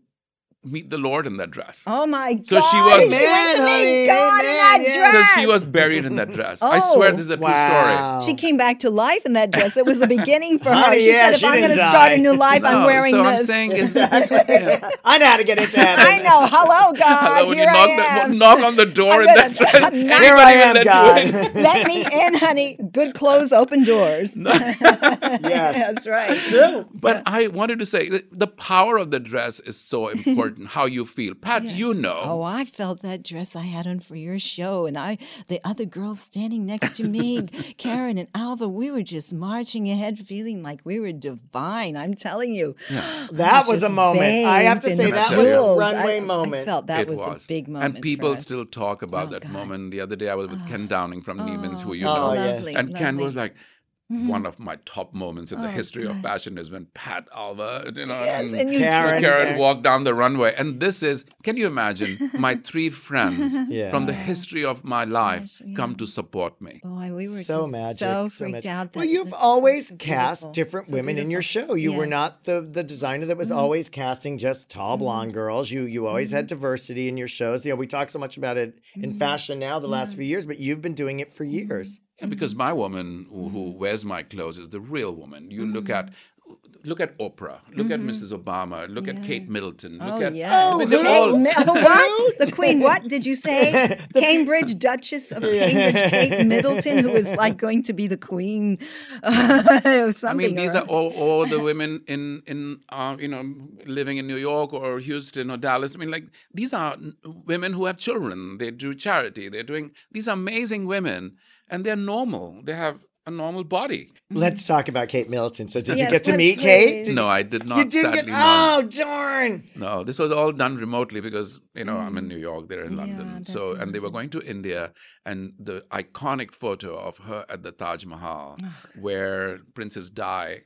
Speaker 4: meet the Lord in that dress.
Speaker 2: Oh my God!
Speaker 4: So she was-
Speaker 2: She went
Speaker 1: Amen,
Speaker 2: to
Speaker 1: honey,
Speaker 2: meet God in that
Speaker 1: yes.
Speaker 2: dress.
Speaker 4: So she was buried in that dress. I oh, swear
Speaker 2: Oh.
Speaker 4: this is a true
Speaker 1: Wow.
Speaker 2: She came back to life in that dress. It was the beginning for her. She
Speaker 1: yeah,
Speaker 2: said, "If
Speaker 1: she
Speaker 2: I'm going to start a new life,
Speaker 4: story.
Speaker 2: I'm wearing
Speaker 4: so
Speaker 2: this."
Speaker 4: I'm saying is
Speaker 1: I know how to get into heaven.
Speaker 2: I know. Hello, God.
Speaker 4: Hello, when
Speaker 2: Here
Speaker 4: you knock,
Speaker 2: I
Speaker 4: the,
Speaker 2: am.
Speaker 4: knock on the door in that dress,
Speaker 2: I'm not-
Speaker 4: anybody
Speaker 1: Here I am, God.
Speaker 2: Let me in, honey. Good clothes, open doors.
Speaker 1: Yes.
Speaker 2: That's right.
Speaker 1: True.
Speaker 4: But I wanted to say the power of the dress is so important. How you feel, Pat. You know.
Speaker 2: Oh, I felt that dress I had on for your show, and I, the other girls standing next to me, Karen and Alva, we were just marching ahead, feeling like we were divine. I'm telling you, I
Speaker 1: That was a moment. I have to say that
Speaker 4: was a
Speaker 2: jewels.
Speaker 1: runway
Speaker 2: I-
Speaker 1: moment.
Speaker 2: I felt that
Speaker 4: it
Speaker 2: was,
Speaker 4: was
Speaker 2: a big moment,
Speaker 4: and people
Speaker 2: for us.
Speaker 4: still talk about
Speaker 2: Oh,
Speaker 4: that
Speaker 2: God.
Speaker 4: moment. The other day, I was with Ken Downing from Neiman's, who you
Speaker 1: Oh,
Speaker 4: know,
Speaker 2: lovely,
Speaker 4: and Ken was
Speaker 2: lovely.
Speaker 4: Like. One of my top moments in the
Speaker 2: Oh,
Speaker 4: history of fashion is when Pat Alva, you know,
Speaker 2: Yes,
Speaker 4: and
Speaker 2: and you
Speaker 1: Karen
Speaker 4: Karen walked down the runway. And this is, can you imagine, my three friends
Speaker 1: Yeah.
Speaker 4: from the history of my life
Speaker 2: Gosh,
Speaker 4: come to support me.
Speaker 2: Boy, we were
Speaker 1: so
Speaker 2: just
Speaker 1: magic.
Speaker 2: so
Speaker 1: so
Speaker 2: freaked
Speaker 1: magic.
Speaker 2: out.
Speaker 1: Well, you've always
Speaker 2: so
Speaker 1: cast
Speaker 2: beautiful,
Speaker 1: different
Speaker 2: so
Speaker 1: women in your show. You were not the the designer that was mm-hmm. always casting just tall mm-hmm. blonde girls. You you always had diversity in your shows. You know, we talk so much about it in fashion now the last few years, but you've been doing it for years.
Speaker 4: Yeah, because my woman who, who
Speaker 2: Mm-hmm.
Speaker 4: wears my clothes is the real woman. You look at look at Oprah, look at Mrs. Obama, look at Kate Middleton, look
Speaker 2: Mm-hmm. Oh
Speaker 4: at
Speaker 2: yes.
Speaker 1: Oh,
Speaker 4: I mean,
Speaker 2: The
Speaker 4: all-
Speaker 2: Mi- what? The Queen? What did you say? Cambridge Duchess of Cambridge, Kate Middleton, who is like going to be the Queen. something.
Speaker 4: I mean, these
Speaker 2: or-
Speaker 4: are all, all the women in in uh, you know living in New York or Houston or Dallas. I mean, like these are women who have children. They do charity. They're doing these amazing women, and they're normal. They have a normal body.
Speaker 1: Let's talk about Kate Middleton. So, did you get to meet
Speaker 2: please.
Speaker 1: Kate?
Speaker 4: No, I did not.
Speaker 1: you didn't get.
Speaker 4: sadly not.
Speaker 1: Oh, darn!
Speaker 4: No, this was all done remotely because you know I'm in New York, they're in
Speaker 2: Mm. Yeah,
Speaker 4: London. So
Speaker 2: in
Speaker 4: and they were going to India, and the iconic photo of her at the Taj Mahal,
Speaker 2: Oh,
Speaker 4: where Princess Di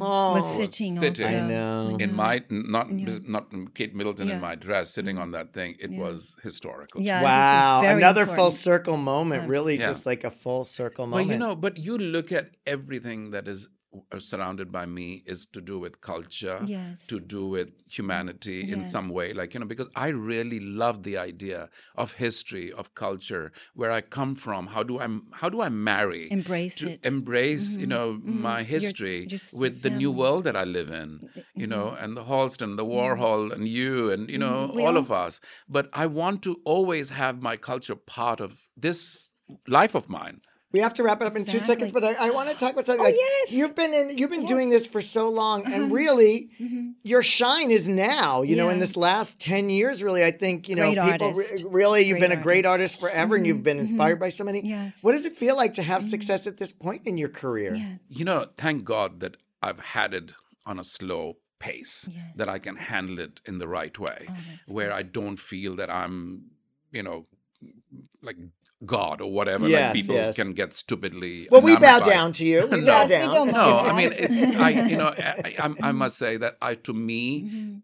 Speaker 1: Oh,
Speaker 2: was sitting,
Speaker 4: sitting.
Speaker 2: also.
Speaker 1: I know.
Speaker 4: in my not
Speaker 2: Yeah.
Speaker 4: not Kate Middleton
Speaker 2: Yeah.
Speaker 4: in my dress sitting on that thing. It was historical.
Speaker 2: Yeah,
Speaker 1: Wow,
Speaker 2: very
Speaker 1: another full circle moment. Really,
Speaker 4: Yeah.
Speaker 1: just like a full circle moment.
Speaker 4: Well,
Speaker 1: moment.
Speaker 4: you know, but you look at everything that is uh, surrounded by me is to do with culture,
Speaker 2: Yes.
Speaker 4: to do with humanity in some way. Like, you know, because I really love the idea of history, of culture, where I come from. How do I how do I marry?
Speaker 2: Embrace
Speaker 4: to
Speaker 2: it.
Speaker 4: embrace, you mm-hmm. know, mm-hmm.
Speaker 2: my
Speaker 4: history with the new world that I live in, you know, mm-hmm. and the Halston, the Warhol, and you, and you know, all
Speaker 2: all-
Speaker 4: of us. But I want to always have my culture part of this life of mine.
Speaker 1: We have to wrap it up in two seconds, but I, I want to talk about something.
Speaker 2: Oh,
Speaker 1: like,
Speaker 2: yes.
Speaker 1: You've been in, you've been doing this for so long,
Speaker 2: Uh-huh.
Speaker 1: and really,
Speaker 2: Mm-hmm.
Speaker 1: your shine is now. You know, in this last ten years, really, I think you know
Speaker 2: Great
Speaker 1: people. re- really, you've
Speaker 2: Great
Speaker 1: been a great
Speaker 2: artist.
Speaker 1: artist forever, and you've been inspired by so many.
Speaker 2: Yes. Mm-hmm.
Speaker 1: What does it feel like to have success at this point in your career?
Speaker 2: Yeah.
Speaker 4: You know, thank God that I've had it on a slow pace,
Speaker 2: Yes.
Speaker 4: that I can handle it in the right way,
Speaker 2: Oh, that's
Speaker 4: where I don't feel that I'm, you know, like God or whatever.
Speaker 1: Yes,
Speaker 4: like people
Speaker 1: yes.
Speaker 4: can get stupidly.
Speaker 1: Well, we bow down to you. We
Speaker 4: No.
Speaker 1: bow
Speaker 2: Yes, we don't
Speaker 4: No, I mean it's I you know I, I, I must say that I to me
Speaker 2: Mm-hmm.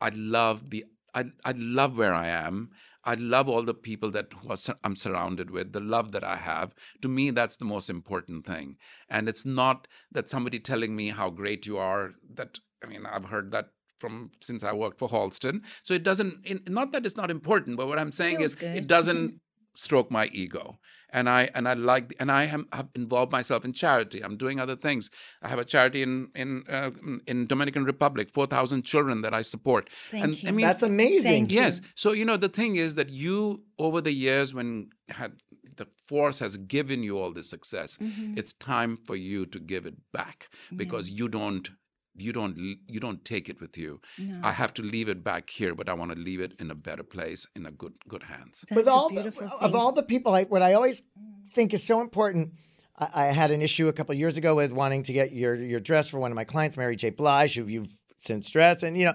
Speaker 4: I love the I I love where I am. I love all the people that who are, I'm surrounded with, the love that I have. To me, that's the most important thing. And it's not that somebody telling me how great you are. That I mean, I've heard that from since I worked for Halston. So it doesn't. In, not that it's not important, but what I'm saying
Speaker 2: Feels
Speaker 4: is,
Speaker 2: good.
Speaker 4: it doesn't stroke my ego and i and i like and i am, have involved myself in charity i'm doing other things i have a charity in in uh, in dominican republic 4000 children that i support
Speaker 2: Thank
Speaker 4: and
Speaker 2: you.
Speaker 4: i mean
Speaker 1: That's amazing.
Speaker 2: Thank you.
Speaker 4: yes so you know the thing is that you over the years when had the force has given you all this success
Speaker 2: Mm-hmm.
Speaker 4: it's time for you to give it back because you don't you don't you don't take it with you i have to leave it back here but i want to leave it in a better place in a good good hands
Speaker 2: That's
Speaker 1: with
Speaker 2: a
Speaker 1: all the,
Speaker 2: beautiful
Speaker 1: of all the people, I, what I always mm. think is so important. I, I had an issue a couple of years ago with wanting to get your your dress for one of my clients, Mary J. Blige, who you've since dressed, and you know.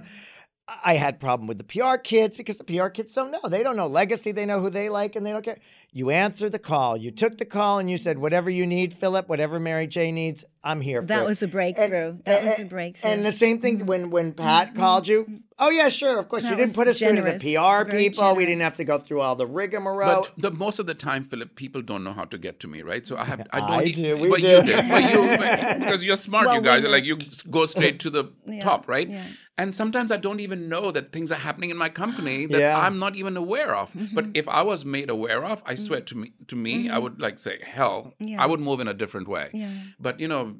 Speaker 1: I had problem with the PR kids because the PR kids don't know. They don't know legacy. They know who they like and they don't care. You answered the call. You took the call and you said, "Whatever you need, Philip. Whatever Mary J needs, I'm here."
Speaker 2: That
Speaker 1: for
Speaker 2: was
Speaker 1: it.
Speaker 2: a breakthrough. that was a breakthrough.
Speaker 1: And the same thing when when mm-hmm. Pat mm-hmm. called you. Mm-hmm. Oh yeah, sure, of course.
Speaker 2: That
Speaker 1: you didn't put us through to the PR
Speaker 2: very
Speaker 1: people. We didn't have to go through all the rigmarole.
Speaker 4: But the, most of the time, Philip, people don't know how to get to me, right? So I have, I don't.
Speaker 1: I
Speaker 4: e-
Speaker 1: do, we
Speaker 4: but
Speaker 1: do.
Speaker 4: you did, but you, because you're smart,
Speaker 2: Well,
Speaker 4: you guys.
Speaker 2: were-
Speaker 4: like you go straight to the
Speaker 2: Yeah,
Speaker 4: top, right?
Speaker 2: yeah.
Speaker 4: And sometimes I don't even know that things are happening in my company that
Speaker 1: Yeah.
Speaker 4: I'm not even aware of. But
Speaker 2: Mm-hmm.
Speaker 4: if I was made aware of, I swear to me, to me, I mm-hmm. would like say, hell,
Speaker 2: Yeah.
Speaker 4: I would move in a different way.
Speaker 2: Yeah.
Speaker 4: But you know,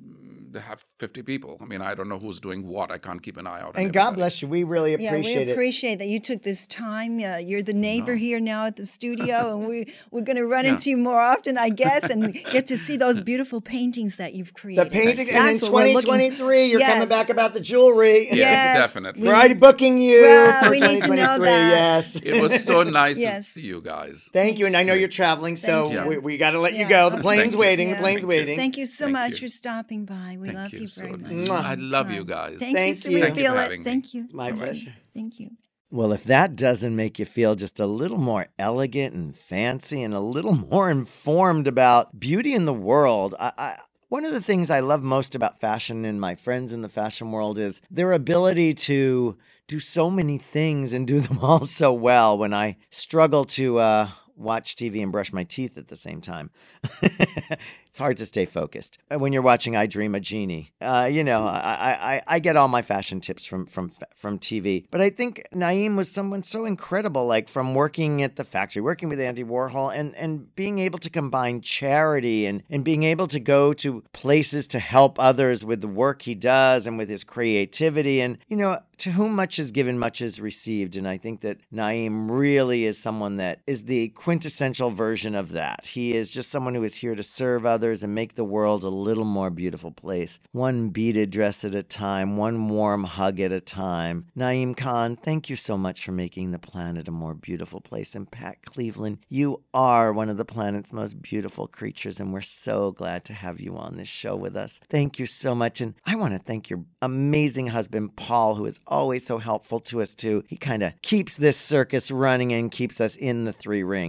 Speaker 4: they have 50 people. I mean, I don't know who's doing what. I can't keep an eye out. on
Speaker 1: and God bless you. We really appreciate
Speaker 2: yeah,
Speaker 1: appreciate
Speaker 2: we
Speaker 1: it.
Speaker 2: appreciate that you took this time. Uh, you're the neighbor here now at the studio, and we we're going to run
Speaker 4: Yeah.
Speaker 2: into you more often, I guess, and get to see those beautiful paintings that you've created.
Speaker 1: The
Speaker 2: created.
Speaker 1: painting, and in
Speaker 2: That's what we're looking-
Speaker 1: 2023, you're coming back about the jewelry.
Speaker 4: Yes,
Speaker 2: Yes,
Speaker 4: definitely.
Speaker 1: We're already booking you
Speaker 2: Well,
Speaker 1: for
Speaker 2: we need to know
Speaker 1: 2023.
Speaker 2: that.
Speaker 1: Yes.
Speaker 4: It was so nice
Speaker 2: Yes.
Speaker 4: to see you guys.
Speaker 1: Thank you, and I know you're traveling, so
Speaker 2: Thank
Speaker 4: you.
Speaker 1: we, we got to let you go. The plane's
Speaker 4: Thank you.
Speaker 1: waiting. The plane's
Speaker 4: Thank you.
Speaker 1: waiting.
Speaker 2: Thank you so
Speaker 4: Thank
Speaker 2: much
Speaker 4: you.
Speaker 2: for stopping by. We
Speaker 4: Thank
Speaker 2: love
Speaker 4: you
Speaker 2: you
Speaker 4: so
Speaker 2: very
Speaker 4: much.
Speaker 2: much.
Speaker 4: I love you guys.
Speaker 2: Thank,
Speaker 1: Thank
Speaker 2: you,
Speaker 1: you.
Speaker 2: we
Speaker 1: Thank
Speaker 4: you for
Speaker 2: it.
Speaker 4: having me.
Speaker 2: Thank you.
Speaker 1: My pleasure.
Speaker 2: Thank you.
Speaker 1: Well, if that doesn't make you feel just a little more elegant and fancy and a little more informed about beauty in the world, I, I, one of the things I love most about fashion and my friends in the fashion world is their ability to do so many things and do them all so well when I struggle to uh, watch TV and brush my teeth at the same time. it's hard to stay focused. Uh, When you're watching I Dream a Jeannie, uh, you know, I, I, I get all my fashion tips from, from, from TV. But I think Naeem was someone so incredible, like from working at the factory, working with Andy Warhol, and, and being able to combine charity and, and being able to go to places to help others with the work he does and with his creativity. And, you know, to whom much is given, much is received. And I think that Naeem really is someone that is the quintessential version of that. He is just someone who is here to serve others and make the world a little more beautiful place, one beaded dress at a time, one warm hug at a time. Naeem Khan, thank you so much for making the planet a more beautiful place. And Pat Cleveland, you are one of the planet's most beautiful creatures, and we're so glad to have you on this show with us. Thank you so much. And I want to thank your amazing husband, Paul, who is always so helpful to us, too. He kind of keeps this circus running and keeps us in the three ring.